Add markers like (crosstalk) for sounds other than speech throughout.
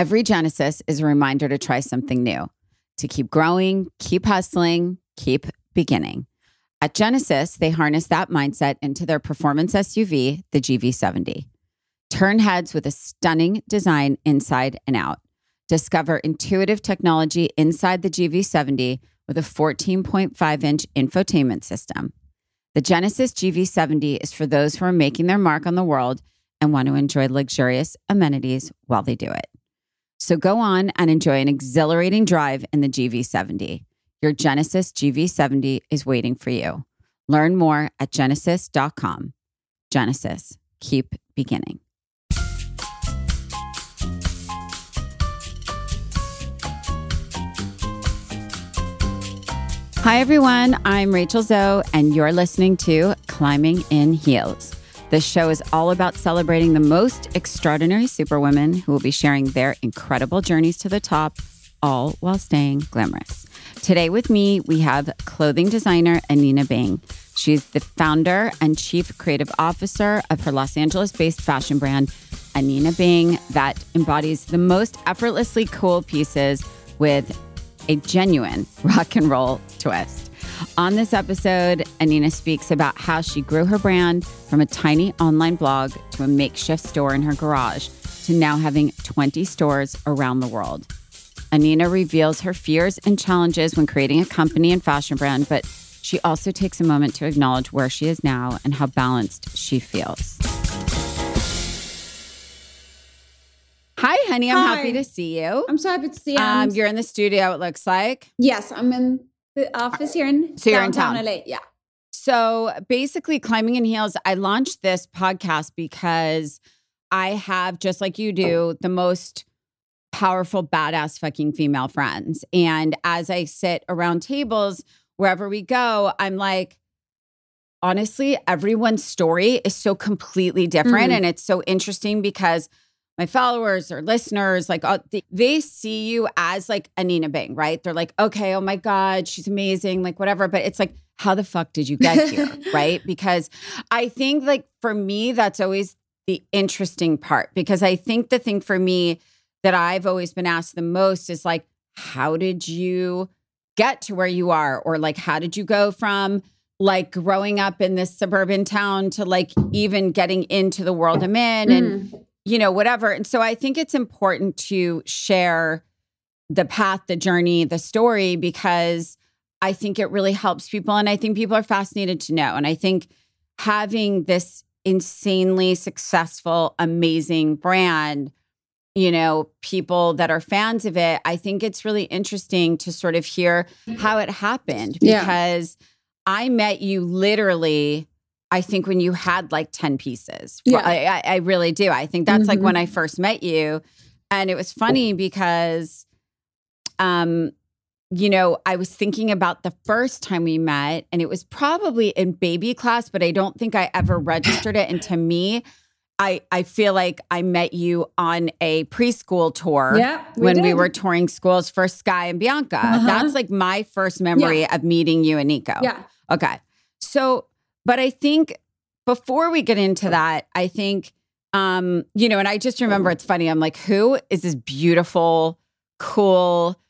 Every Genesis is a reminder to try something new, to keep growing, keep hustling, keep beginning. At Genesis, they harness that mindset into their performance SUV, the GV70. Turn heads with a stunning design inside and out. Discover intuitive technology inside the GV70 with a 14.5 inch infotainment system. The Genesis GV70 is for those who are making their mark on the world and want to enjoy luxurious amenities while they do it. So go on and enjoy an exhilarating drive in the GV70. Your Genesis GV70 is waiting for you. Learn more at genesis.com. Genesis, keep beginning. Hi, everyone. I'm Rachel Zoe, and you're listening to Climbing in Heels. This show is all about celebrating the most extraordinary superwomen who will be sharing their incredible journeys to the top, all while staying glamorous. Today, with me, we have clothing designer Anine Bing. She's the founder and chief creative officer of her Los Angeles based fashion brand, Anine Bing, that embodies the most effortlessly cool pieces with a genuine (laughs) rock and roll twist. On this episode, Anine speaks about how she grew her brand from a tiny online blog to a makeshift store in her garage to now having 20 stores around the world. Anine reveals her fears and challenges when creating a company and fashion brand, but she also takes a moment to acknowledge where she is now and how balanced she feels. Hi, honey. I'm Hi. happy to see you. I'm so happy to see you. Um, you're in the studio, it looks like. yes, I'm in the office here in So in downtown town. LA. Yeah. So basically, Climbing in Heels, I launched this podcast because I have, just like you do, the most powerful, badass fucking female friends. And as I sit around tables, wherever we go, I'm like, honestly, everyone's story is so completely different. Mhm. And it's so interesting because my followers or listeners, like uh, they, they see you as like Anine Bing, right? They're like, okay, oh my God, she's amazing, like whatever. But it's like, how the fuck did you get here? (laughs) right? Because I think like for me, that's always the interesting part because I think the thing for me that I've always been asked the most is like, how did you get to where you are? Or like, how did you go from like growing up in this suburban town to like even getting into the world I'm in and Mhm. You know, whatever. And so I think it's important to share the path, the journey, the story, because I think it really helps people. And I think people are fascinated to know. And I think having this insanely successful, amazing brand, you know, people that are fans of it, I think it's really interesting to sort of hear how it happened Yeah. because I met you literally. I think when you had like 10 pieces. Yeah. I, I, really do. I think that's like Mhm. when I first met you. And it was funny because um, you know, I was thinking about the first time we met, and it was probably in baby class, but I don't think I ever registered it. And to me, I I feel like I met you on a preschool tour Yeah. when we were touring schools for Sky and Bianca. Uh-huh. That's like my first memory of meeting you and Nico. Yeah. Okay. So, but I think before we get into that, I think, um, you know, and I just remember it's funny. I'm like, who is this beautiful, cool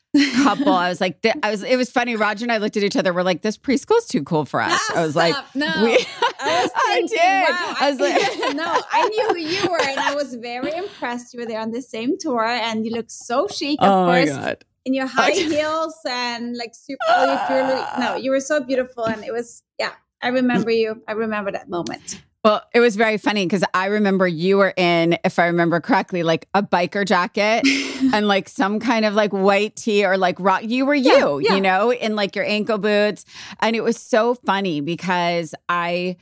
couple? I (laughs) was like, th- I was, it was funny. Rodger and I looked at each other. We're like, this preschool's too cool for us. Ah, I was like, no. we, I, (laughs) was I did. Wow, I was like, (laughs) no, I knew who you were, and I was very impressed. You were there on the same tour, and you look so chic. Of oh my course, God. in your high heels and like super. your jewelry. No, (gasps) you were so beautiful, and it was yeah. I remember you. I remember that moment. Well, it was very funny because I remember you were in, if I remember correctly, like a biker jacket (laughs) and like some kind of like white tee or like rock. You were Yeah, you, yeah. you know, in like your ankle boots. And it was so funny because I,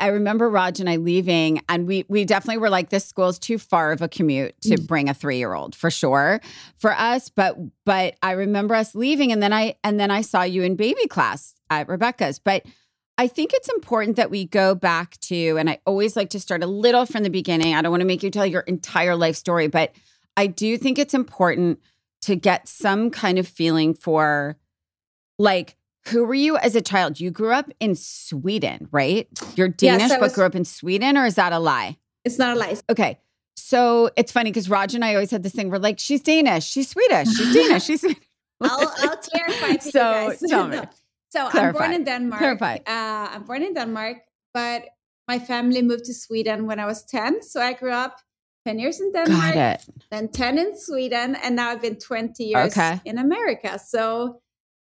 I remember Raj and I leaving, and we we definitely were like, this school's too far of a commute to Mm. bring a three year old for sure for us. But but I remember us leaving, and then I and then I saw you in baby class at Rebecca's. But I think it's important that we go back to, and I always like to start a little from the beginning. I don't want to make you tell your entire life story, but I do think it's important to get some kind of feeling for like who were you as a child? You grew up in Sweden, right? You're Yes, Danish, I but was- grew up in Sweden, or is that a lie? It's not a lie. Okay. so it's funny because Raj and I always had this thing. We're like, she's Danish, she's Swedish, she's Danish, she's. Swedish. I'll, I'll (laughs) clarify to So, you guys. tell me. (laughs) So I'm born in Denmark. Clarify. Uh, I'm born in Denmark, but my family moved to Sweden when I was 10. So I grew up 10 years in Denmark, then 10 in Sweden, and now I've been 20 years Okay. in America. So,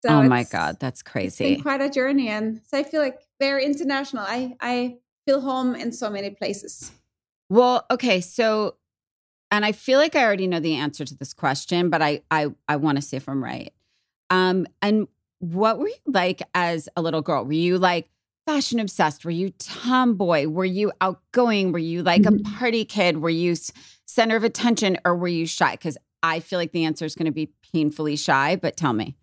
so oh my God, that's It's crazy. been quite a journey. And so I feel like very international. I, I feel home in so many places. Well, okay, so and I feel like I already know the answer to this question, but I I I want to see if I'm right. Um and what were you like as a little girl? Were you like fashion obsessed? Were you tomboy? Were you outgoing? Were you like Mhm. a party kid? Were you center of attention or were you shy? Cuz I feel like the answer is going to be painfully shy, but tell me.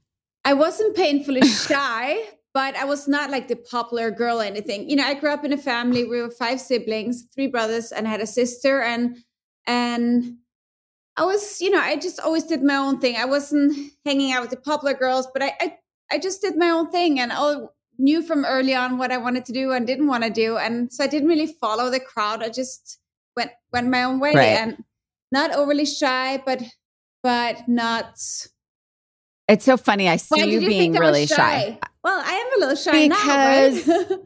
I wasn't painfully shy, but I was not like the popular girl or anything. You know, I grew up in a family. Where we were five siblings, three brothers, and I had a sister. And and I was, you know, I just always did my own thing. I wasn't hanging out with the popular girls, but I I, I just did my own thing, and I knew from early on what I wanted to do and didn't want to do, and so I didn't really follow the crowd. I just went went my own way, Right. and not overly shy, but but not It's so funny. I see you you being really shy. Well, I am a little shy Because- now, right?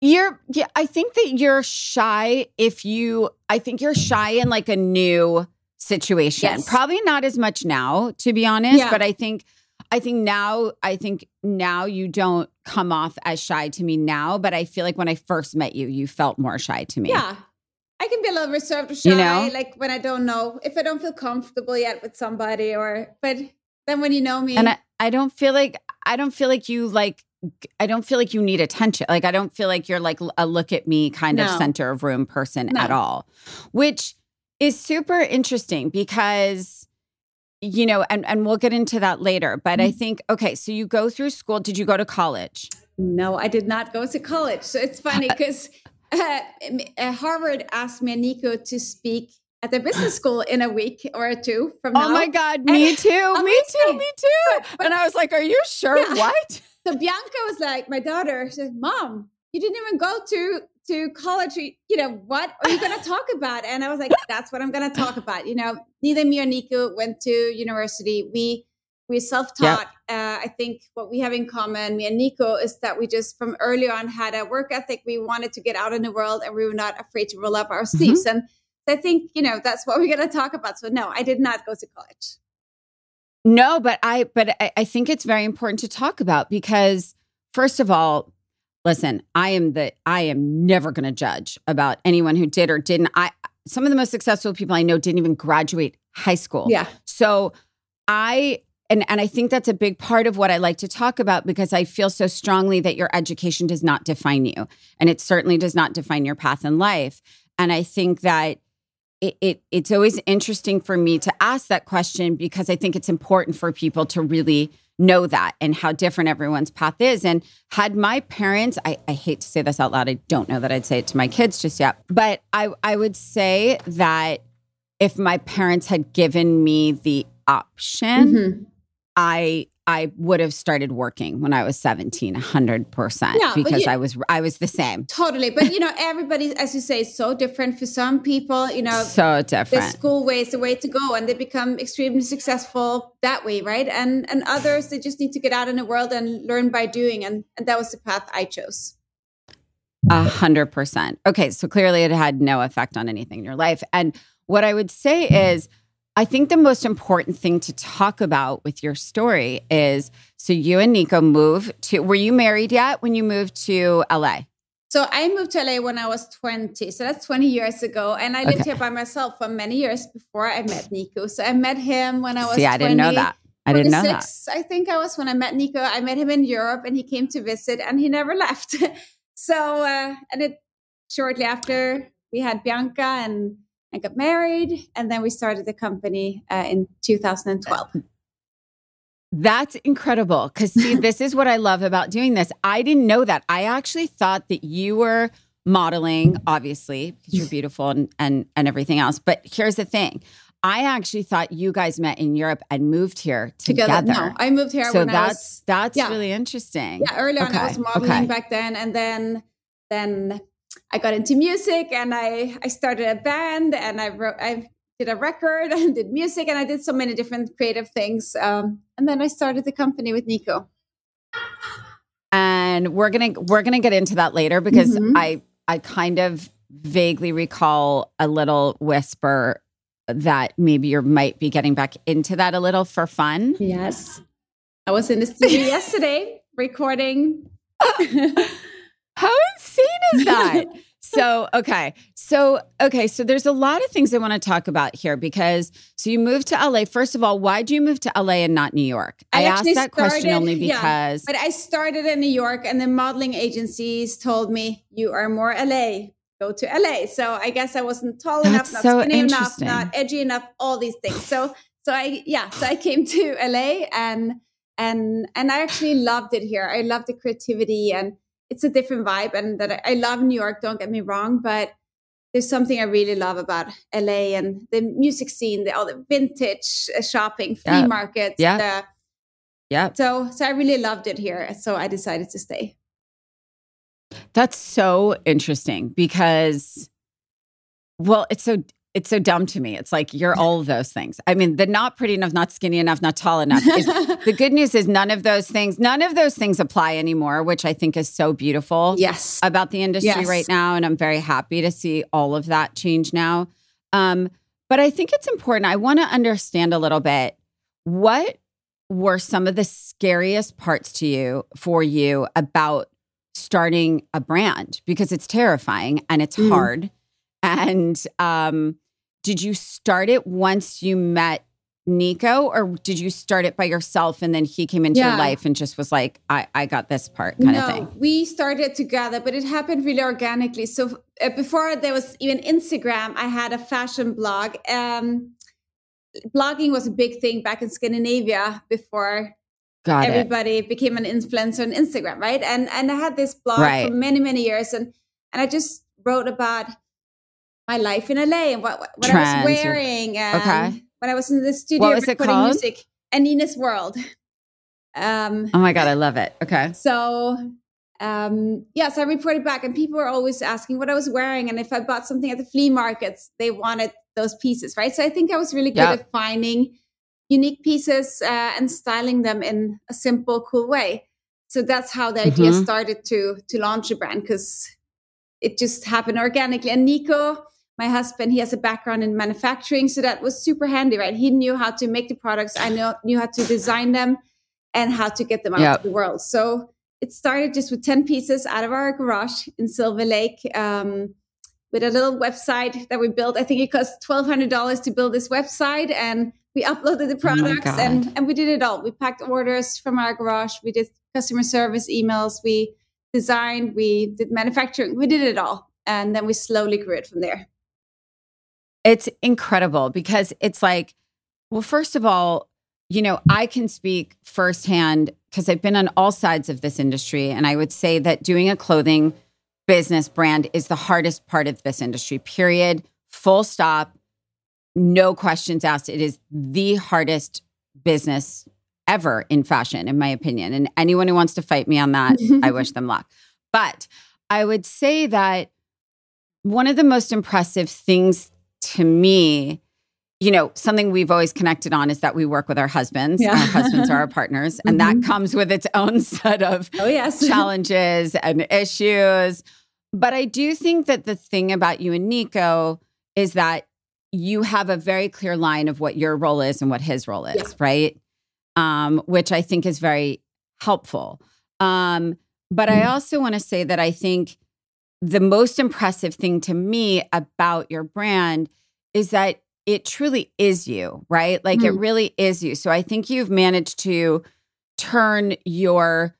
You're yeah, I think that you're shy if you I think you're shy in like a new situation. Yes. Probably not as much now, to be honest, Yeah. but I think I think now I think now you don't come off as shy to me now, but I feel like when I first met you, you felt more shy to me. yeah. I can be a little reserved or shy, You know? like when I don't know, if I don't feel comfortable yet with somebody, or but then when you know me, And I, I don't feel like I don't feel like you like I don't feel like you need attention. Like I don't feel like you're like a look at me kind of center of room person No. at all. Which is super interesting because you know, and and we'll get into that later, but Mm-hmm. I think okay, so you go through school, did you go to college? no, I did not go to college. So it's funny (laughs) because uh, uh, Harvard asked me and Nico to speak at their business (gasps) school in a week or two from now. Oh my god, me too. Me too, me too. but- and I was like, "Are you sure Yeah. what?" So Bianca was like, my daughter said, "Mom, you didn't even go to to college. You know what are you going to talk about?" And I was like, "That's what I'm going to talk (laughs) about." You know, neither me or Nico went to university. We we self taught. Uh, I think what we have in common, me and Nico, is that we just from early on had a work ethic. We wanted to get out in the world, and we were not afraid to roll up our sleeves. And I think you know that's what we're going to talk about. So no, I did not go to college. No, but I but I, I think it's very important to talk about because first of all, listen, I am the I am never going to judge about anyone who did or didn't. I some of the most successful people I know didn't even graduate high school. Yeah, So I and and I think that's a big part of what I like to talk about because I feel so strongly that your education does not define you and it certainly does not define your path in life. And I think that it, it it's always interesting for me to ask that question because I think it's important for people to really know that and how different everyone's path is. And had my parents, I, I hate to say this out loud, I don't know that I'd say it to my kids just yet, but I I would say that if my parents had given me the option, Mhm. I I would have started working when I was 17, 100% Yeah, but because you- I was I was the same. totally. But you know, everybody, as you say, is so different. For some people, you know, So different. the school way is the way to go and they become extremely successful that way right and and others they just need to get out in the world and learn by doing and, and that was the path i chose A hundred percent. Okay, so clearly it had no effect on anything in your life. And what I would say is, I think the most important thing to talk about with your story is so you and Nico moved to, were you married yet when you moved to LA? so i moved to la when i was 20 so that's 20 years ago and i lived Okay. here by myself for many years before i met nico so i met him when i was See, I didn't know 20, that. I didn't know that. i think i was when i met nico i met him in europe and he came to visit and he never (laughs) left so uh, and it shortly after we had bianca and and got married and then we started the company uh, in 2012 That's incredible. Because, see, (laughs) this is what I love about doing this. I didn't know that. I actually thought that you were modeling, obviously, because you're beautiful and, and, and everything else. But here's the thing I actually thought you guys met in Europe and moved here together. No, I moved here so when I that's was that's yeah. really interesting. yeah early on. I was modeling okay. back then, and then then I got into music and I I started a band and I wrote I did a record (laughs) and did music and I did so many different creative things. Um, and then I started the company with Nico. And we're gonna we're gonna get into that later because mm-hmm. I I kind of vaguely recall a little whisper that maybe you might be getting back into that a little for fun. Yes. I was in the studio (laughs) yesterday recording. (laughs) How insane is that? (laughs) so, okay. So, okay. So, there's a lot of things I want to talk about here because, so you moved to LA. First of all, why do you move to LA and not New York? I, I asked that started, question only because. Yeah, but I started in New York and the modeling agencies told me, you are more LA go to LA. So I guess I wasn't tall That's enough, not so skinny enough, not edgy enough, all these things. So so I yeah, so I came to LA and and and I actually loved it here. I love the creativity and it's a different vibe and that I, I love New York, don't get me wrong, but there's something I really love about LA and the music scene, the, all the vintage uh, shopping, flea yeah. markets. Yeah. The, yeah. So so I really loved it here. So I decided to stay. That's so interesting because, well, it's so it's so dumb to me. It's like you're all of those things. I mean, the not pretty enough, not skinny enough, not tall enough. Is, (laughs) the good news is none of those things, none of those things apply anymore, which I think is so beautiful. Yes, about the industry yes. right now, and I'm very happy to see all of that change now. Um, but I think it's important. I want to understand a little bit what were some of the scariest parts to you for you about starting a brand because it's terrifying and it's mm. hard. And um, did you start it once you met Nico, or did you start it by yourself and then he came into yeah. your life and just was like, I, I got this part kind no, of thing? We started together, but it happened really organically. So uh, before there was even Instagram, I had a fashion blog. Um, blogging was a big thing back in Scandinavia before Got everybody it. became an influencer on Instagram, right? And and I had this blog right. for many many years, and and I just wrote about my life in LA and what what I was wearing, and okay. when I was in the studio what was recording music, Anine's World. Um, oh my god, I love it. Okay, so um, yes, yeah, so I reported back, and people were always asking what I was wearing, and if I bought something at the flea markets, they wanted those pieces, right? So I think I was really good yep. at finding unique pieces uh, and styling them in a simple, cool way. So that's how the idea mm-hmm. started to to launch a brand because it just happened organically. And Nico, my husband, he has a background in manufacturing, so that was super handy, right? He knew how to make the products. I know knew how to design them and how to get them out yep. to the world. So it started just with 10 pieces out of our garage in Silver Lake. Um, with a little website that we built. I think it cost twelve hundred dollars to build this website, and we uploaded the oh products oh and, and we did it all. We packed orders from our garage. We did customer service emails. We designed. We did manufacturing. We did it all, and then we slowly grew it from there. It's incredible because it's like, well, first of all, you know, I can speak firsthand because I've been on all sides of this industry, and I would say that doing a clothing business brand is the hardest part of this industry. Period. Full stop no questions asked. It is the hardest business ever in fashion, in my opinion. And anyone who wants to fight me on that, I wish them luck. (laughs) But I would say that one of the most impressive things to me, you know, something we've always connected on is that we work with our husbands. Yeah. Our husbands are our (laughs) partners. And mm-hmm. that comes with its own (laughs) set of oh, yes. (laughs) challenges and issues. But I do think that the thing about you and Nico is that you have a very clear line of what your role is and what his role is, yeah. right? Um, which I think is very helpful. Um, but mm-hmm. I also want to say that I think the most impressive thing to me about your brand is that it truly is you, right? Like mm-hmm. it really is you. So I think you've managed to turn your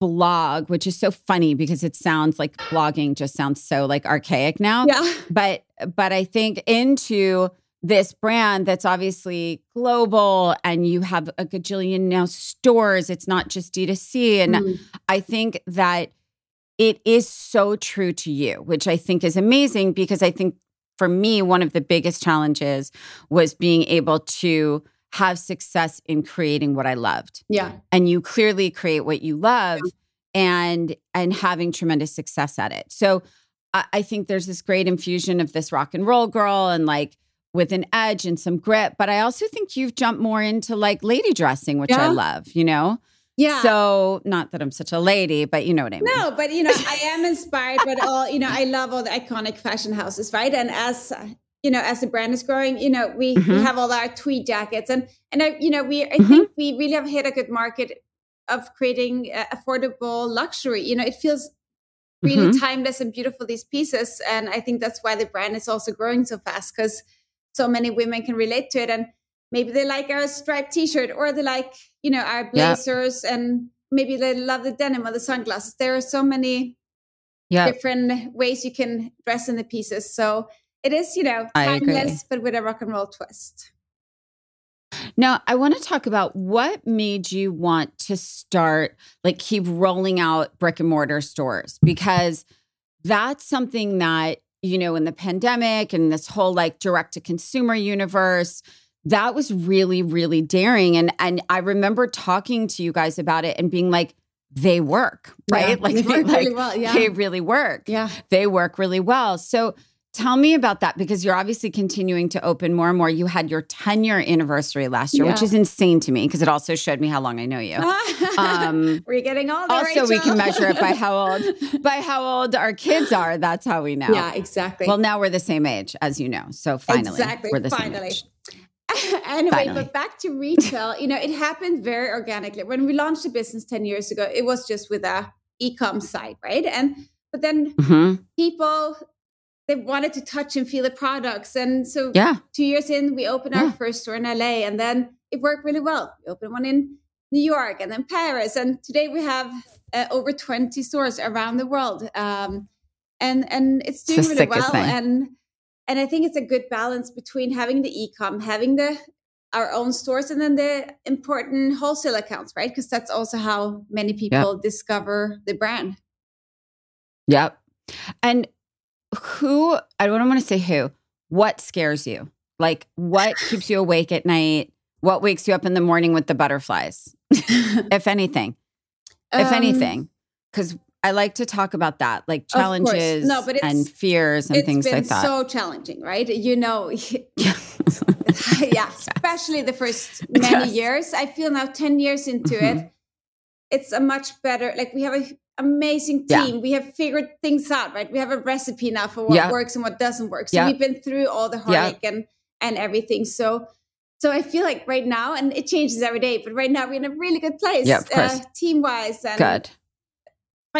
blog, which is so funny because it sounds like blogging just sounds so like archaic now. Yeah. But but I think into this brand that's obviously global and you have a gajillion now stores. It's not just D2C. And mm. I think that it is so true to you, which I think is amazing because I think for me, one of the biggest challenges was being able to have success in creating what I loved. Yeah. And you clearly create what you love yeah. and and having tremendous success at it. So I, I think there's this great infusion of this rock and roll girl and like with an edge and some grit. But I also think you've jumped more into like lady dressing, which I love, you know? Yeah. So not that I'm such a lady, but you know what I mean. No, but you know, I am inspired But all, you know, I love all the iconic fashion houses, right? And as uh, you know, as the brand is growing, you know, we, we Mhm. have all our tweed jackets and and I, you know, we I Mhm. think we really have hit a good market of creating uh, affordable luxury. You know, it feels really Mhm. timeless and beautiful these pieces and I think that's why the brand is also growing so fast cuz so many women can relate to it and maybe they like our striped t-shirt or they like, you know, our blazers and maybe they love the denim or the sunglasses. There are so many Yeah. different ways you can dress in the pieces. So it is, you know, timeless, but with a rock and roll twist. Now, I want to talk about what made you want to start, like, keep rolling out brick and mortar stores because that's something that, you know, in the pandemic and this whole like direct to consumer universe, that was really, really daring. And and I remember talking to you guys about it and being like, they work, right? Yeah, (laughs) like, they work really like, well, yeah. they really work. Yeah. They work really well. So tell me about that because you're obviously continuing to open more and more. You had your 10 year anniversary last year, which is insane to me because it also showed me how long I know you. (laughs) Um, We're getting all the also, we can measure it by how (laughs) old by how old our kids are. That's how we know. Yeah, exactly. Well, now we're the same age, as you know. So finally, Exactly, we're the finally. same age. (laughs) anyway, Finally. but back to retail, you know, it happened very organically. When we launched the business 10 years ago, it was just with a e-com site, right? And but then Mhm. people they wanted to touch and feel the products. And so Yeah. two years in, we opened Yeah. our first store in LA and then it worked really well. We opened one in New York and then Paris. And today we have uh, over 20 stores around the world. Um, and and it's doing really well. thing. And and I think it's a good balance between having the e-com, having the our own stores, and then the important wholesale accounts, right? Because that's also how many people discover the brand. Yep. And who, I don't want to say who, what scares you? Like, what keeps you awake at night? What wakes you up in the morning with the butterflies, (laughs) if anything? If Um, anything, because I like to talk about that, like challenges No, but and fears and things like that. so challenging, right? You know, (laughs) yeah. yeah, (laughs) especially the first (laughs) many Yes. years. I feel now 10 years into Mhm. it, it's a much better, like we have an amazing Yeah. team. We have figured things out, right? We have a recipe now for what Yeah. works and what doesn't work. So Yeah. we've been through all the Yeah. heartache and, and everything. So, so I feel like right now, and it changes every day, but right now we're in a really good place, Yeah, of course. uh, team wise and Good.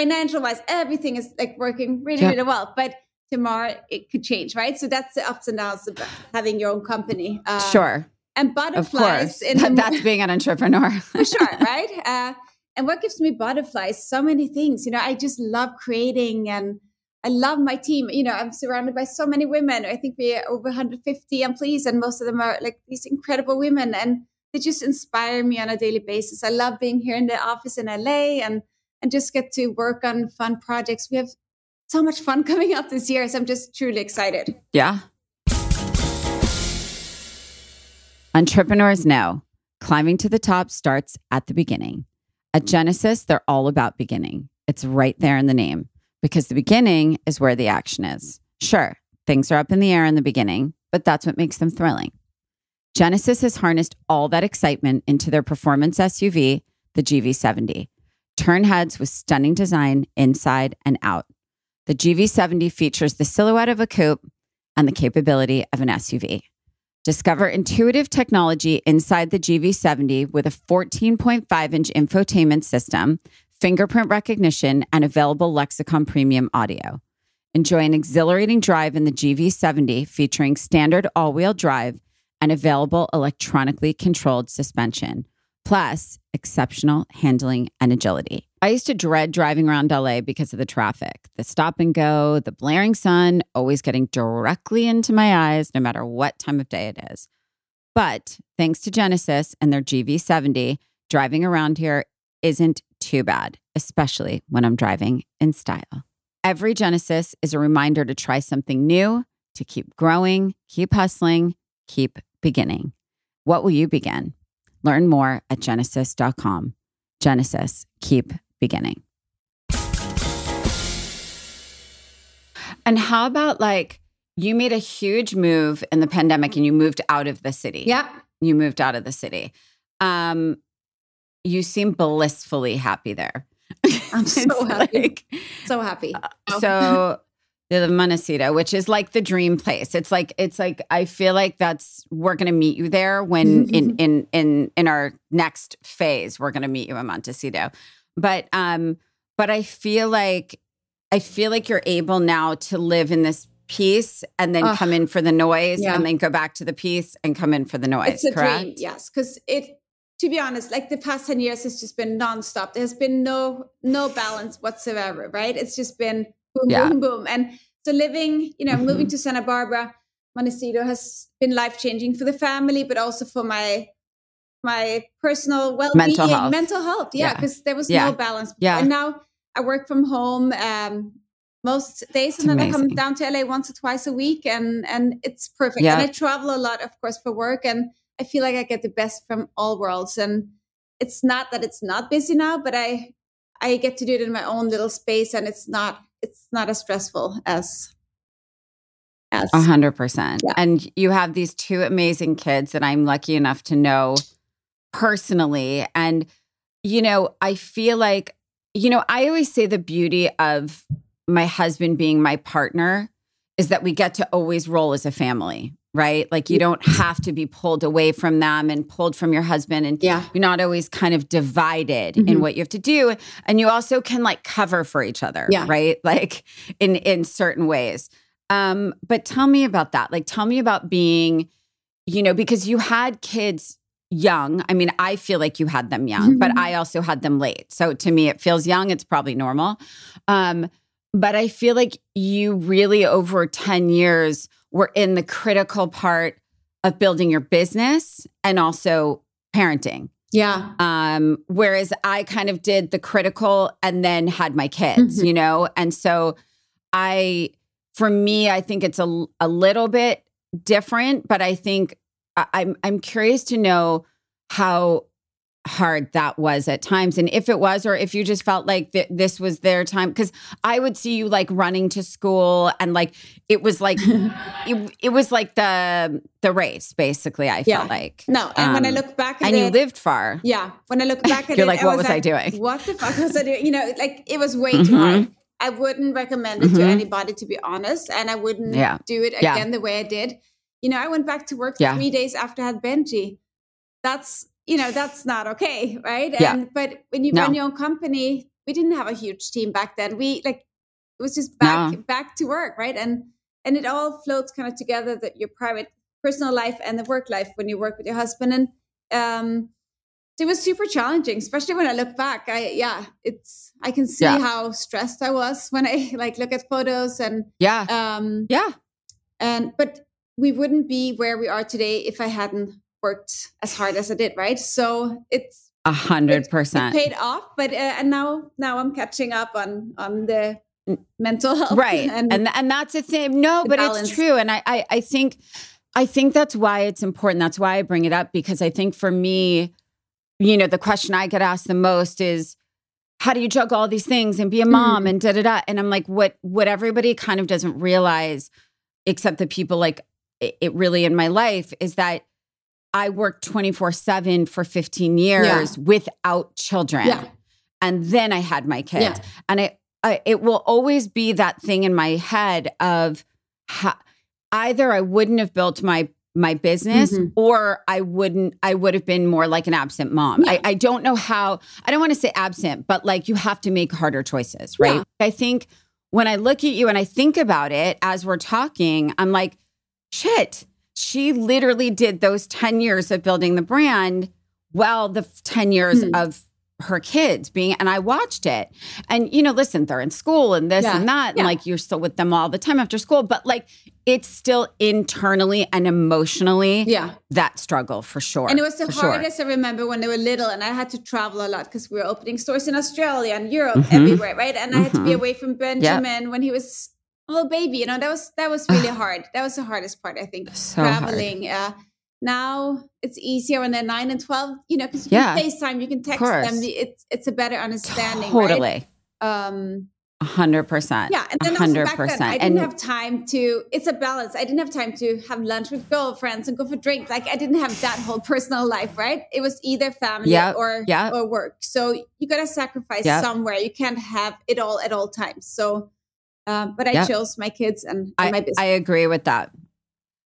Financial wise, everything is like working really, Yeah. really well. But tomorrow it could change, right? So that's the ups and downs of having your own company. Um, sure. And Of butterflies course. in That- that's being an entrepreneur. (laughs) for sure, (laughs) right? Uh, and what gives me butterflies? So many things. You know, I just love creating and I love my team. You know, I'm surrounded by so many women. I think we're over 150 employees, and most of them are like these incredible women. And they just inspire me on a daily basis. I love being here in the office in LA and and just get to work on fun projects. We have so much fun (laughs) coming up this year. So I'm just truly excited. Yeah. Entrepreneurs know climbing to the top starts at the beginning. At Genesis, they're all about beginning. It's right there in the name because the beginning is where the action is. Sure, things are up in the air in the beginning, but that's what makes them thrilling. Genesis has harnessed all that excitement into their performance SUV, the GV70. Turn heads with stunning design inside and out. The GV70 features the silhouette of a coupe and the capability of an SUV. Discover intuitive technology inside the GV70 with a 14.5 inch infotainment system, fingerprint recognition, and available Lexicon premium audio. Enjoy an exhilarating drive in the GV70 featuring standard all wheel drive and available electronically controlled suspension, plus exceptional handling and agility. I used to dread driving around LA because of the traffic, the stop and go, the blaring sun, always getting directly into my eyes, no matter what time of day it is. But thanks to Genesis and their GV70, driving around here isn't too bad, especially when I'm driving in style. Every Genesis is a reminder to try something new, to keep growing, keep hustling, keep beginning. What will you begin? Learn more at genesis.com. Genesis, keep beginning. And how about like you made a huge move in the pandemic and you moved out of the city? Yeah. You moved out of the city. Um, you seem blissfully happy there. I'm (laughs) so happy. Like, so happy. So the Montecito, which is like the dream place. It's like it's like I feel like that's we're going to meet you there when in in in in our next phase we're going to meet you in Montecito. But um but I feel like I feel like you're able now to live in this peace and then uh, come in for the noise yeah. and then go back to the peace and come in for the noise. It's a correct? dream, yes, because it to be honest, like the past 10 years has just been nonstop. There's been no no balance whatsoever, right? It's just been boom, yeah. boom, boom. And so living, you know, mm-hmm. moving to Santa Barbara, Montecito has been life changing for the family, but also for my my personal well being, mental health. Mental health, yeah, because yeah. there was yeah. no balance. Yeah, and now I work from home um, most days, and then I come down to LA once or twice a week, and and it's perfect. Yeah. And I travel a lot, of course, for work, and I feel like I get the best from all worlds. And it's not that it's not busy now, but I I get to do it in my own little space, and it's not it's not as stressful as a hundred percent. And you have these two amazing kids that I'm lucky enough to know personally. And, you know, I feel like, you know, I always say the beauty of my husband being my partner is that we get to always roll as a family, right? Like you don't have to be pulled away from them and pulled from your husband and yeah. you're not always kind of divided mm-hmm. in what you have to do and you also can like cover for each other, yeah. right? (laughs) Like in in certain ways. Um but tell me about that. Like tell me about being you know because you had kids young. I mean, I feel like you had them young, mm-hmm. but I also had them late. So to me it feels young, it's probably normal. Um but I feel like you really over 10 years were in the critical part of building your business and also parenting. Yeah. Um, whereas I kind of did the critical and then had my kids, mm-hmm. you know? And so I, for me, I think it's a, a little bit different, but I think I, I'm, I'm curious to know how hard that was at times and if it was or if you just felt like th- this was their time because i would see you like running to school and like it was like (laughs) it, it was like the the race basically i yeah. felt like no and um, when i um, look back and it, you lived far yeah when i look (laughs) back at you're it, like what was, was i doing what the fuck was i doing you know like it was way mm-hmm. too hard i wouldn't recommend it mm-hmm. to anybody to be honest and i wouldn't yeah. do it again yeah. the way i did you know i went back to work three days after i had benji that's you know that's not okay right yeah. and but when you no. run your own company we didn't have a huge team back then we like it was just back no. back to work right and and it all floats kind of together that your private personal life and the work life when you work with your husband and um it was super challenging especially when i look back i yeah it's i can see yeah. how stressed i was when i (laughs) like look at photos and yeah um yeah and but we wouldn't be where we are today if i hadn't worked as hard as I did, right? So it's a hundred percent paid off. But uh, and now now I'm catching up on on the mental health, (laughs) right? And and, and that's a thing. No, but balance. it's true, and I, I I think I think that's why it's important. That's why I bring it up because I think for me, you know, the question I get asked the most is how do you juggle all these things and be a mom mm. and da da da and i'm like what what everybody kind of doesn't realize except the people like it really in my life is that I worked 24 7 for 15 years yeah. without children. Yeah. And then I had my kids. Yeah. And I, I, it will always be that thing in my head of how, either I wouldn't have built my my business mm-hmm. or I wouldn't I would have been more like an absent mom. Yeah. I, I don't know how I don't want to say absent, but like you have to make harder choices, right? Yeah. I think when I look at you and I think about it as we're talking, I'm like, shit, she literally did those 10 years of building the brand well the 10 years hmm. of her kids being and I watched it. And you know, listen, they're in school and this yeah. and that and yeah. like you're still with them all the time after school, but like it's still internally and emotionally yeah that struggle for sure. And it was the hardest sure. I remember when they were little and I had to travel a lot because we were opening stores in Australia and Europe mm-hmm. everywhere, right? And mm-hmm. I had to be mm-hmm. away from Benjamin yep. when he was little baby you know that was that was really hard that was the hardest part i think (sighs) so traveling uh, now it's easier when they're 9 and 12 you know because you yeah, can facetime you can text them it's it's a better understanding totally right? um hundred percent. Yeah, and then also back then, I didn't and, have time to. It's a balance. I didn't have time to have lunch with girlfriends and go for drinks. Like I didn't have that whole (laughs) personal life, right? It was either family yep, or yep. or work. So you got to sacrifice yep. somewhere. You can't have it all at all times. So, um, but I chose my kids and, and I, my business. I agree with that.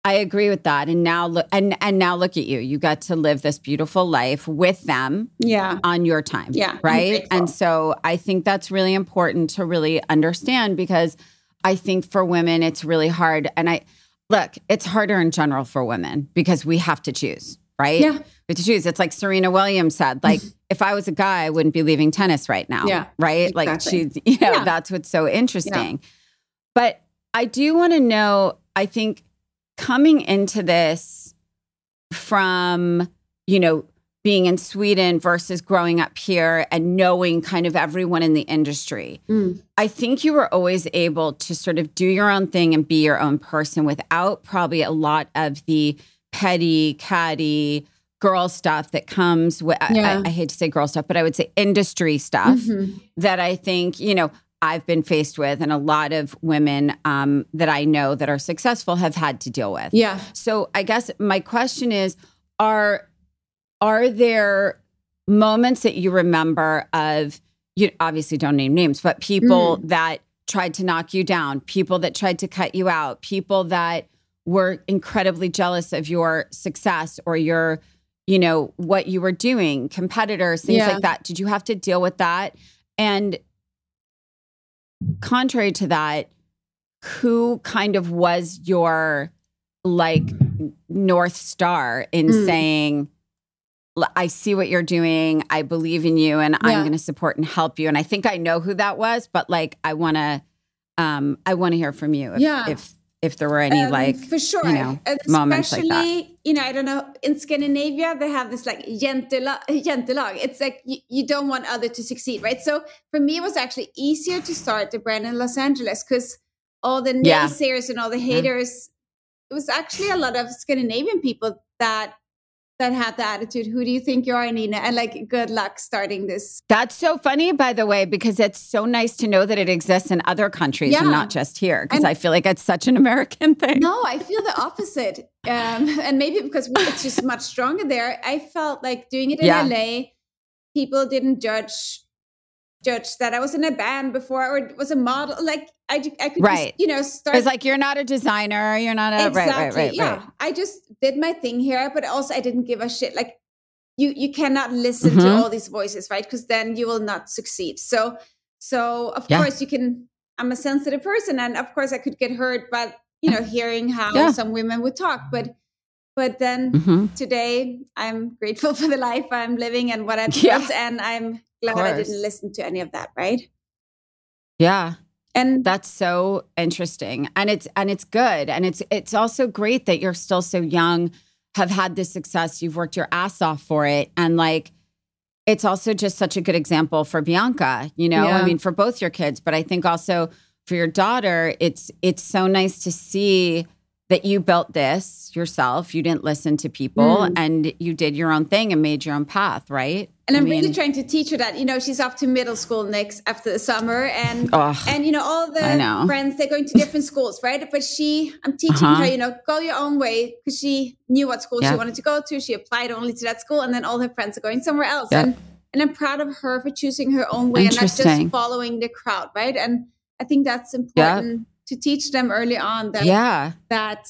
I agree with that. And now look and and now look at you. You got to live this beautiful life with them. Yeah. On your time. Yeah. Right? And so I think that's really important to really understand because I think for women it's really hard and I look, it's harder in general for women because we have to choose, right? Yeah. We have to choose. It's like Serena Williams said, like if I was a guy, I wouldn't be leaving tennis right now. Yeah. Right? Exactly. Like she's (laughs) you know, yeah. that's what's so interesting. Yeah. But I do want to know, I think coming into this from, you know, being in Sweden versus growing up here and knowing kind of everyone in the industry. Mm. I think you were always able to sort of do your own thing and be your own person without probably a lot of the petty, catty, girl stuff that comes with, yeah. I, I, hate to say girl stuff, but I would say industry stuff mm-hmm. that I think, you know, I've been faced with, and a lot of women um, that I know that are successful have had to deal with. Yeah. So I guess my question is: Are are there moments that you remember of? You obviously don't name names, but people mm. that tried to knock you down, people that tried to cut you out, people that were incredibly jealous of your success or your, you know, what you were doing, competitors, things yeah. like that. Did you have to deal with that? And contrary to that, who kind of was your like North Star in mm. saying, I see what you're doing. I believe in you and yeah. I'm going to support and help you. And I think I know who that was, but like, I want to, um, I want to hear from you. If, yeah. If, if there were any um, like for sure you know moments like that you know i don't know in scandinavia they have this like jentelag, it's like you, you don't want other to succeed right so for me it was actually easier to start the brand in los angeles because all the naysayers yeah. and all the haters yeah. it was actually a lot of scandinavian people that that had the attitude, who do you think you are, Nina? And like, good luck starting this. That's so funny, by the way, because it's so nice to know that it exists in other countries yeah. and not just here. Because I feel like it's such an American thing. No, I feel the opposite. Um, (laughs) and maybe because it's just much stronger there. I felt like doing it in yeah. LA, people didn't judge judge that I was in a band before or was a model. Like I, I could right. Just, you know, start. It's like you're not a designer. You're not a exactly. right, right, right. Yeah. I just did my thing here, but also I didn't give a shit. Like you, you cannot listen mm-hmm. to all these voices, right? Because then you will not succeed. So, so of yeah. course you can. I'm a sensitive person, and of course I could get hurt, but you know, hearing how yeah. some women would talk, but. But then mm-hmm. today, I'm grateful (laughs) for the life I'm living and what I've built, yeah. and I'm glad I didn't listen to any of that, right? Yeah. And that's so interesting. And it's and it's good. And it's it's also great that you're still so young, have had this success, you've worked your ass off for it. And like it's also just such a good example for Bianca, you know? Yeah. I mean, for both your kids, but I think also for your daughter, it's it's so nice to see that you built this yourself. You didn't listen to people mm. and you did your own thing and made your own path, right? And I'm I mean, really trying to teach her that. You know, she's off to middle school next after the summer, and oh, and you know all the know. friends they're going to different schools, right? But she, I'm teaching uh-huh. her, you know, go your own way because she knew what school yep. she wanted to go to. She applied only to that school, and then all her friends are going somewhere else. Yep. And and I'm proud of her for choosing her own way and not just following the crowd, right? And I think that's important. Yep to teach them early on that yeah. that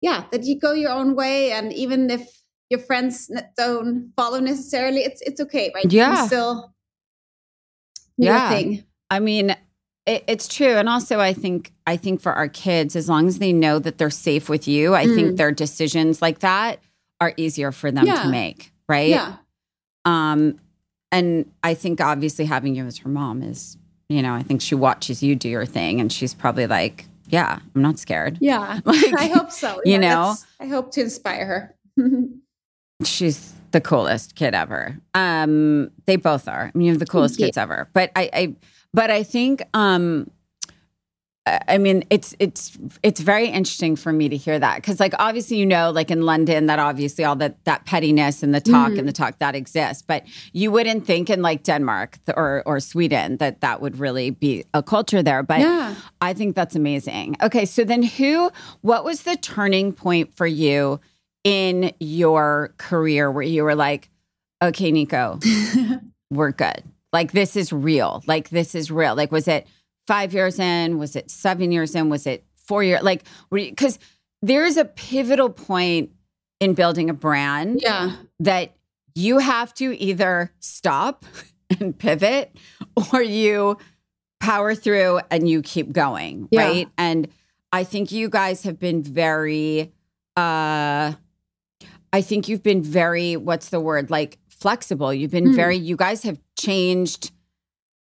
yeah that you go your own way and even if your friends don't follow necessarily it's it's okay right? Yeah. still yeah. thing. I mean it, it's true and also i think i think for our kids as long as they know that they're safe with you i mm. think their decisions like that are easier for them yeah. to make right? Yeah. Um and i think obviously having you as her mom is you know, I think she watches you do your thing and she's probably like, yeah, I'm not scared. Yeah. (laughs) Like, I hope so. Yeah, you know, I hope to inspire her. (laughs) she's the coolest kid ever. Um, they both are. I mean, you have the coolest kids ever. But I, I, but I think, um, I mean, it's it's it's very interesting for me to hear that because, like, obviously, you know, like in London, that obviously all that that pettiness and the talk mm-hmm. and the talk that exists, but you wouldn't think in like Denmark or or Sweden that that would really be a culture there. But yeah. I think that's amazing. Okay, so then who? What was the turning point for you in your career where you were like, okay, Nico, (laughs) we're good. Like this is real. Like this is real. Like was it? Five years in? Was it seven years in? Was it four years? Like, because there is a pivotal point in building a brand yeah. that you have to either stop (laughs) and pivot or you power through and you keep going, yeah. right? And I think you guys have been very uh I think you've been very what's the word? Like flexible. You've been mm. very you guys have changed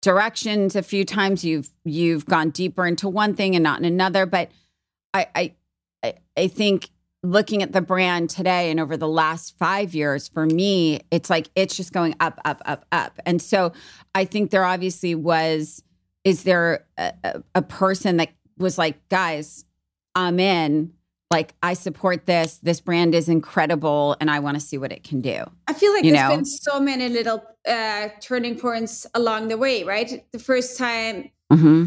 directions a few times. You've you've gone deeper into one thing and not in another. But I I I think looking at the brand today and over the last five years, for me, it's like it's just going up, up, up, up. And so I think there obviously was, is there a, a person that was like, guys, I'm in like I support this. This brand is incredible, and I want to see what it can do. I feel like you there's know? been so many little uh, turning points along the way, right? The first time, mm-hmm.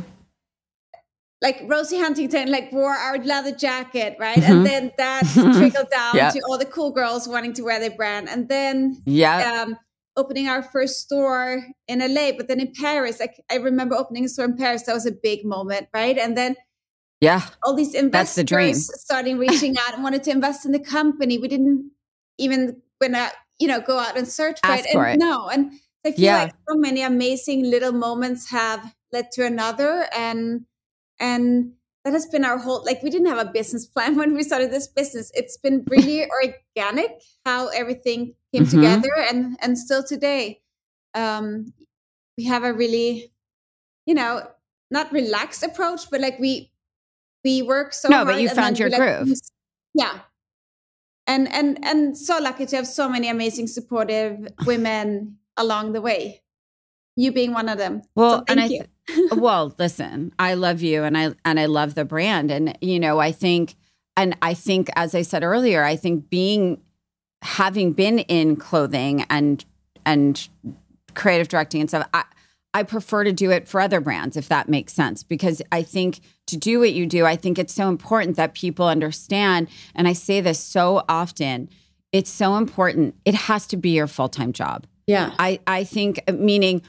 like Rosie Huntington, like wore our leather jacket, right, mm-hmm. and then that (laughs) trickled down yep. to all the cool girls wanting to wear their brand, and then yeah. Um, opening our first store in LA, but then in Paris, like I remember opening a store in Paris, that was a big moment, right? And then yeah. All these investors the dream. starting reaching out and wanted to invest in the company. We didn't even when I, you know, go out and search for Ask it. For and it. No. And I feel yeah. like so many amazing little moments have led to another. And and that has been our whole like we didn't have a business plan (laughs) when we started this business. It's been really (laughs) organic how everything came mm-hmm. together and and still today. Um we have a really, you know, not relaxed approach, but like we we work so no, but you found your groove. Like, yeah. And and and so lucky to have so many amazing supportive women (laughs) along the way. You being one of them. Well, so and I th- well, listen, I love you and I and I love the brand. And you know, I think and I think as I said earlier, I think being having been in clothing and and creative directing and stuff, I, I prefer to do it for other brands, if that makes sense, because I think to do what you do, I think it's so important that people understand. And I say this so often it's so important. It has to be your full time job. Yeah. I, I think, meaning,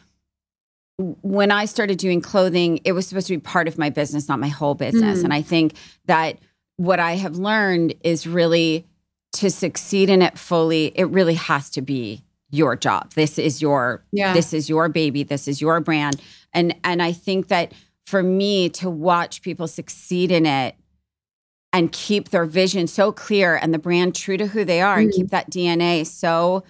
when I started doing clothing, it was supposed to be part of my business, not my whole business. Mm. And I think that what I have learned is really to succeed in it fully, it really has to be your job. This is your yeah. this is your baby. This is your brand. And and I think that for me to watch people succeed in it and keep their vision so clear and the brand true to who they are mm. and keep that DNA so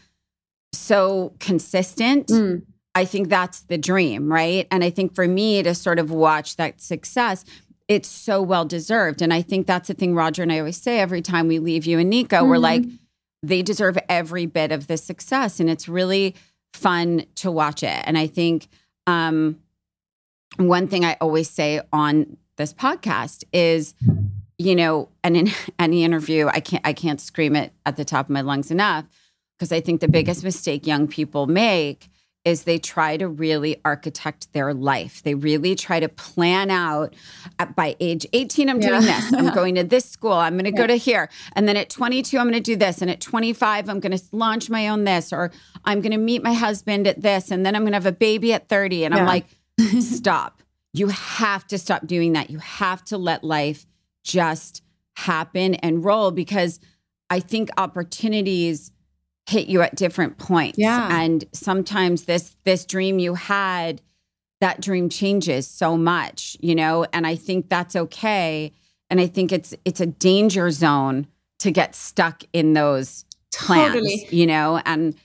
so consistent. Mm. I think that's the dream, right? And I think for me to sort of watch that success, it's so well deserved. And I think that's the thing Rodger and I always say every time we leave you and Nico, mm-hmm. we're like, they deserve every bit of the success. And it's really fun to watch it. And I think um, one thing I always say on this podcast is, you know, and in (laughs) any interview, I can't I can't scream it at the top of my lungs enough because I think the biggest mistake young people make is they try to really architect their life. They really try to plan out at, by age 18, I'm doing this. I'm going to this school. I'm going to yeah. go to here. And then at 22, I'm going to do this. And at 25, I'm going to launch my own this, or I'm going to meet my husband at this. And then I'm going to have a baby at 30. And yeah. I'm like, (laughs) stop. You have to stop doing that. You have to let life just happen and roll because I think opportunities hit you at different points. Yeah. And sometimes this this dream you had, that dream changes so much, you know, and I think that's okay. And I think it's it's a danger zone to get stuck in those plans, totally. you know, and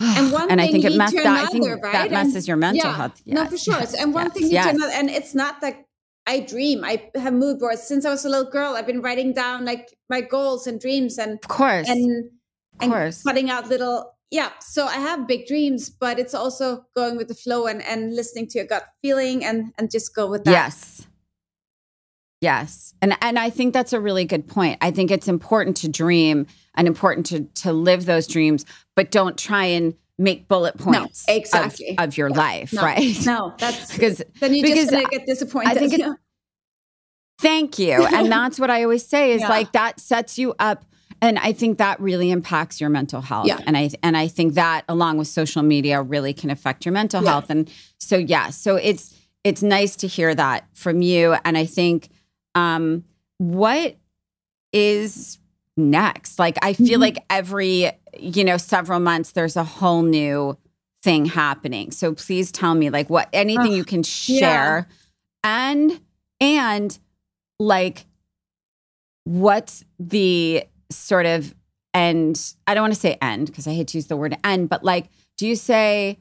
and one and I think it messes that I think right? that messes and, your mental yeah, health. Yes, no, for sure. Yes, and one yes, thing yes. to another, and it's not like I dream. I have mood boards since I was a little girl. I've been writing down like my goals and dreams, and of course, and and course. cutting out little yeah so i have big dreams but it's also going with the flow and and listening to your gut feeling and and just go with that yes Yes. And and I think that's a really good point. I think it's important to dream and important to to live those dreams, but don't try and make bullet points no, exactly. of, of your yeah. life, no, right? No, that's (laughs) because then you just gonna get disappointed. I think it, (laughs) Thank you. And (laughs) that's what I always say is yeah. like that sets you up and I think that really impacts your mental health. Yeah. And I and I think that along with social media really can affect your mental yeah. health. And so yeah, so it's it's nice to hear that from you. And I think um what is next? Like I feel mm-hmm. like every, you know, several months there's a whole new thing happening. So please tell me like what anything you can share yeah. and and like what's the sort of end i don't want to say end because i hate to use the word end but like do you say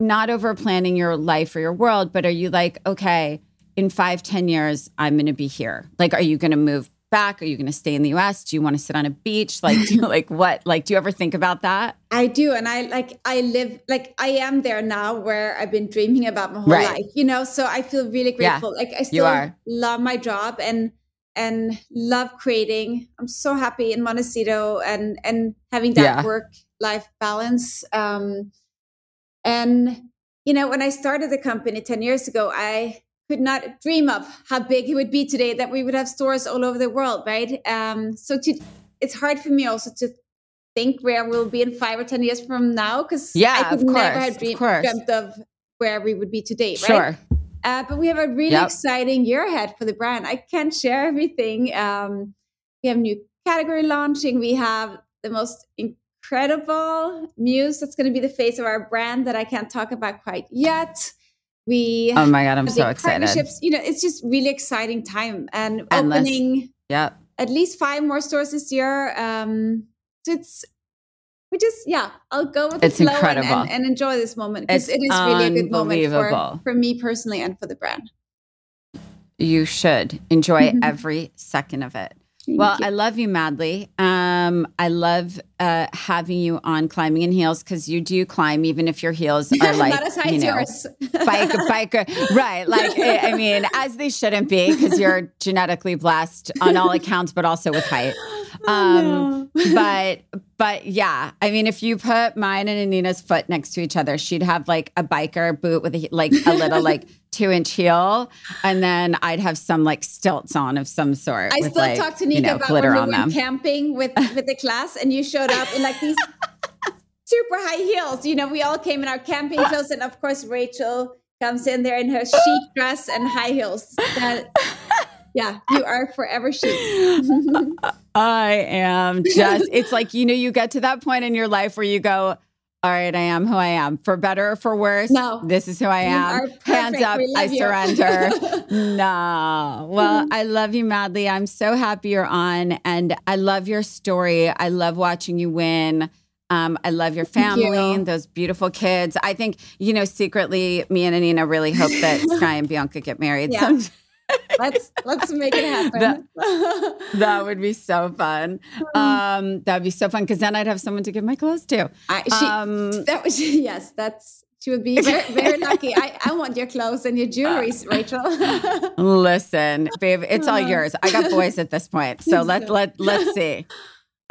not over planning your life or your world but are you like okay in five ten years i'm going to be here. Like are you going to move back? Are you going to stay in the us do you want to sit on a beach? Like do you, like what like do you ever think about that? I do and i like i live like i am there now where i've been dreaming about my whole right. life you know? So i feel really grateful. Yeah, like i still love my job and and love creating. I'm so happy in Montecito and and having that yeah. work life balance. Um, and you know, when I started the company ten years ago, I could not dream of how big it would be today. That we would have stores all over the world, right? Um, so to, it's hard for me also to think where we'll be in five or ten years from now because yeah, I could of course, never have dream, of dreamt of where we would be today, right? Sure. Uh, but we have a really yep. exciting year ahead for the brand. I can't share everything. Um, we have new category launching. We have the most incredible muse that's going to be the face of our brand that I can't talk about quite yet. We oh my god, I'm so excited! You know, it's just really exciting time and Endless. opening. Yeah, at least five more stores this year. Um, so it's we just yeah i'll go with it's the flow incredible. And, and, and enjoy this moment because it is really a good moment for, for me personally and for the brand you should enjoy mm-hmm. every second of it Thank well, you. I love you madly. Um, I love uh, having you on climbing in heels because you do climb, even if your heels (laughs) are like you know, bike, biker, right? Like I mean, as they shouldn't be because you're genetically blessed on all accounts, but also with height. Oh, um, no. (laughs) but but yeah, I mean, if you put mine and Anine's foot next to each other, she'd have like a biker boot with a, like a little (laughs) like two inch heel, and then I'd have some like stilts on of some sort. I still like, talk to Nico you know, about when we went them. camping with with the class, and you showed up in like these (laughs) super high heels. You know, we all came in our camping clothes, and of course, Rachel comes in there in her chic dress and high heels. That, yeah, you are forever chic. (laughs) I am just, it's like, you know, you get to that point in your life where you go, all right, I am who I am. For better or for worse, no, this is who I am. Hands up, I you. surrender. (laughs) no. Well, I love you madly. I'm so happy you're on. And I love your story. I love watching you win. Um, I love your family, you. those beautiful kids. I think, you know, secretly, me and Anine really hope that Sky and Bianca get married. Yeah (laughs) let's let's make it happen. That, (laughs) that would be so fun. Mm. Um, that would be so fun because then I'd have someone to give my clothes to. I, she, um, that was (laughs) yes, that's she would be very, very lucky. I, I want your clothes and your jewelry, Rachel. Listen, babe, it's all yours. I got boys at this point, so let let let's see.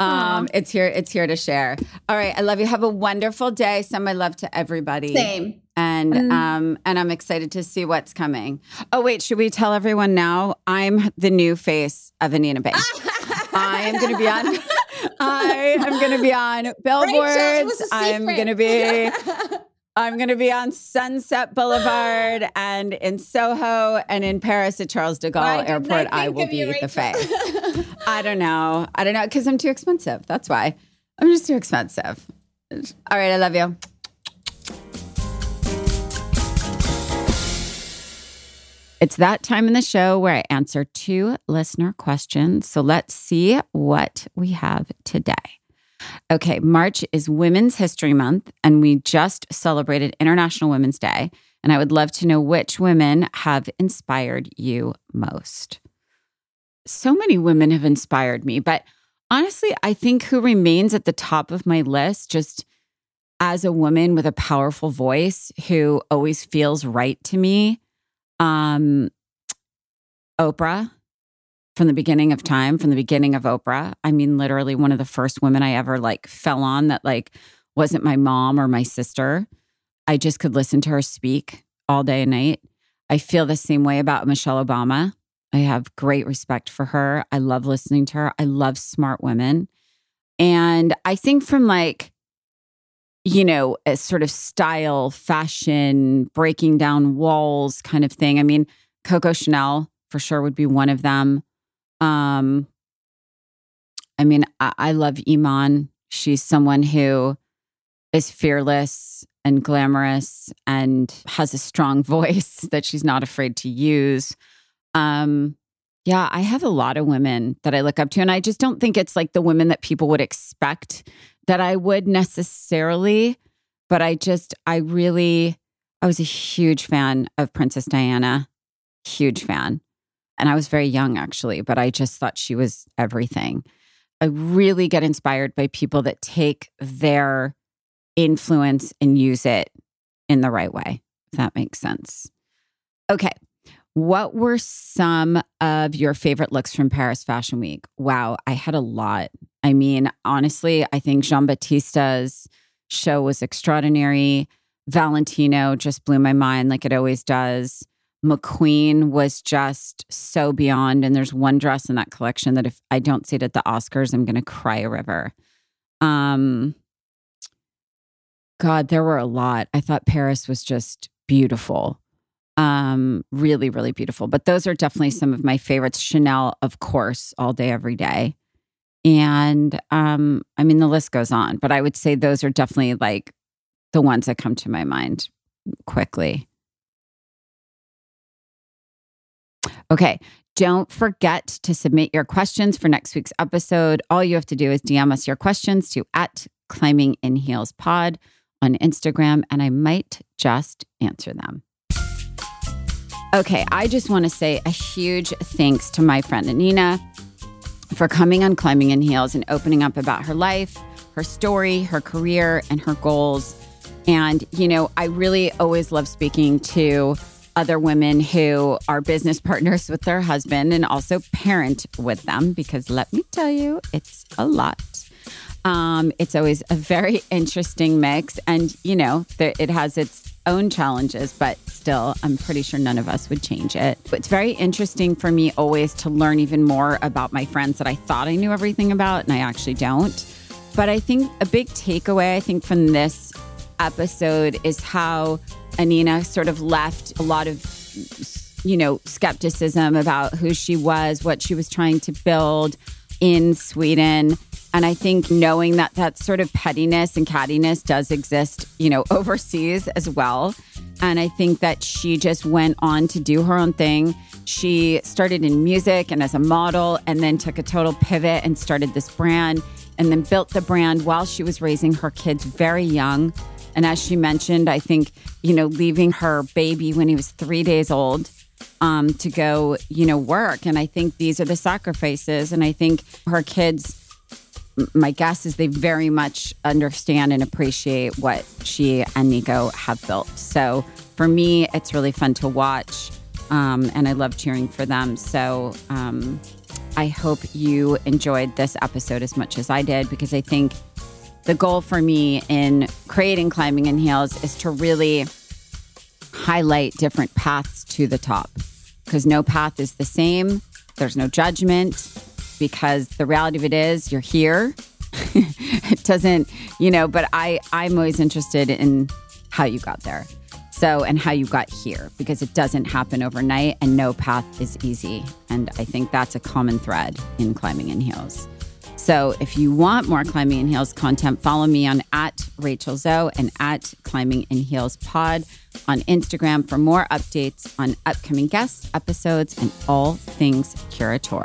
Um, it's here. It's here to share. All right. I love you. Have a wonderful day. Send my love to everybody. Same. And mm. um, and I'm excited to see what's coming. Oh wait, should we tell everyone now? I'm the new face of Anine Bing. I am going to be on. I am going to be on billboards. I'm going to be. (laughs) I'm going to be on Sunset Boulevard and in Soho and in Paris at Charles de Gaulle Airport. I will be the face. (laughs) I don't know. I don't know because I'm too expensive. That's why. I'm just too expensive. All right. I love you. It's that time in the show where I answer two listener questions. So let's see what we have today. Okay, March is Women's History Month, and we just celebrated International Women's Day. And I would love to know which women have inspired you most. So many women have inspired me, but honestly, I think who remains at the top of my list, just as a woman with a powerful voice who always feels right to me, um, Oprah from the beginning of time, from the beginning of Oprah. I mean, literally one of the first women I ever like fell on that like wasn't my mom or my sister. I just could listen to her speak all day and night. I feel the same way about Michelle Obama. I have great respect for her. I love listening to her. I love smart women. And I think from like, you know, a sort of style, fashion, breaking down walls kind of thing. I mean, Coco Chanel for sure would be one of them. Um, I mean, I, I love Iman. She's someone who is fearless and glamorous and has a strong (laughs) voice that she's not afraid to use. Um, yeah, I have a lot of women that I look up to, and I just don't think it's like the women that people would expect that I would necessarily. But I just, I really, I was a huge fan of Princess Diana, huge fan. And I was very young actually, but I just thought she was everything. I really get inspired by people that take their influence and use it in the right way, if that makes sense. Okay. What were some of your favorite looks from Paris Fashion Week? Wow, I had a lot. I mean, honestly, I think Giambattista's show was extraordinary. Valentino just blew my mind like it always does. McQueen was just so beyond. And there's one dress in that collection that if I don't see it at the Oscars, I'm going to cry a river. Um, God, there were a lot. I thought Paris was just beautiful. Um, really, really beautiful. But those are definitely some of my favorites. Chanel, of course, all day, every day. And um, I mean, the list goes on, but I would say those are definitely like the ones that come to my mind quickly. Okay. Don't forget to submit your questions for next week's episode. All you have to do is DM us your questions to at climbing in heels pod on Instagram, and I might just answer them. Okay, I just want to say a huge thanks to my friend Anine for coming on Climbing in Heels and opening up about her life, her story, her career, and her goals. And, you know, I really always love speaking to other women who are business partners with their husband and also parent with them because let me tell you, it's a lot. Um, it's always a very (laughs) interesting mix. And, you know, there, it has its own challenges, but still, I'm pretty sure none of us would change it. It's very interesting for me always to learn even more about my friends that I thought I knew everything about and I actually don't. But I think a big takeaway, I think, from this episode is how Anine sort of left a lot of, you know, skepticism about who she was, what she was trying to build in Sweden and I think knowing that that sort of pettiness and cattiness does exist, you know, (laughs) overseas as well. And I think that she just went on to do her own thing. She started in music and as a model, and then took a total pivot and started this brand, and then built the brand while she was raising her kids very young. And as she mentioned, I think, you know, leaving her baby when he was three days old um, to go, you know, work. And I think these are the sacrifices. And I think her kids my guess is they very much understand and appreciate what she and Nico have built. So for me, it's really fun to watch. Um, and I love cheering for them. So um, I hope you enjoyed this episode as much as I did because I think the goal for me in creating Climbing in Heels is to really highlight different paths to the top because no path is the same. There's no judgment because the reality of it is you're here. (laughs) it doesn't, you know, but I I'm always interested in how you got there. So, and how you got here because it doesn't happen overnight and no path is easy. And I think that's a common thread in climbing in heels. So, if you want more climbing in heels content, follow me on at Rachel Zoe and at climbing in heels pod on Instagram for more updates on upcoming guests, episodes, and all things Curateur.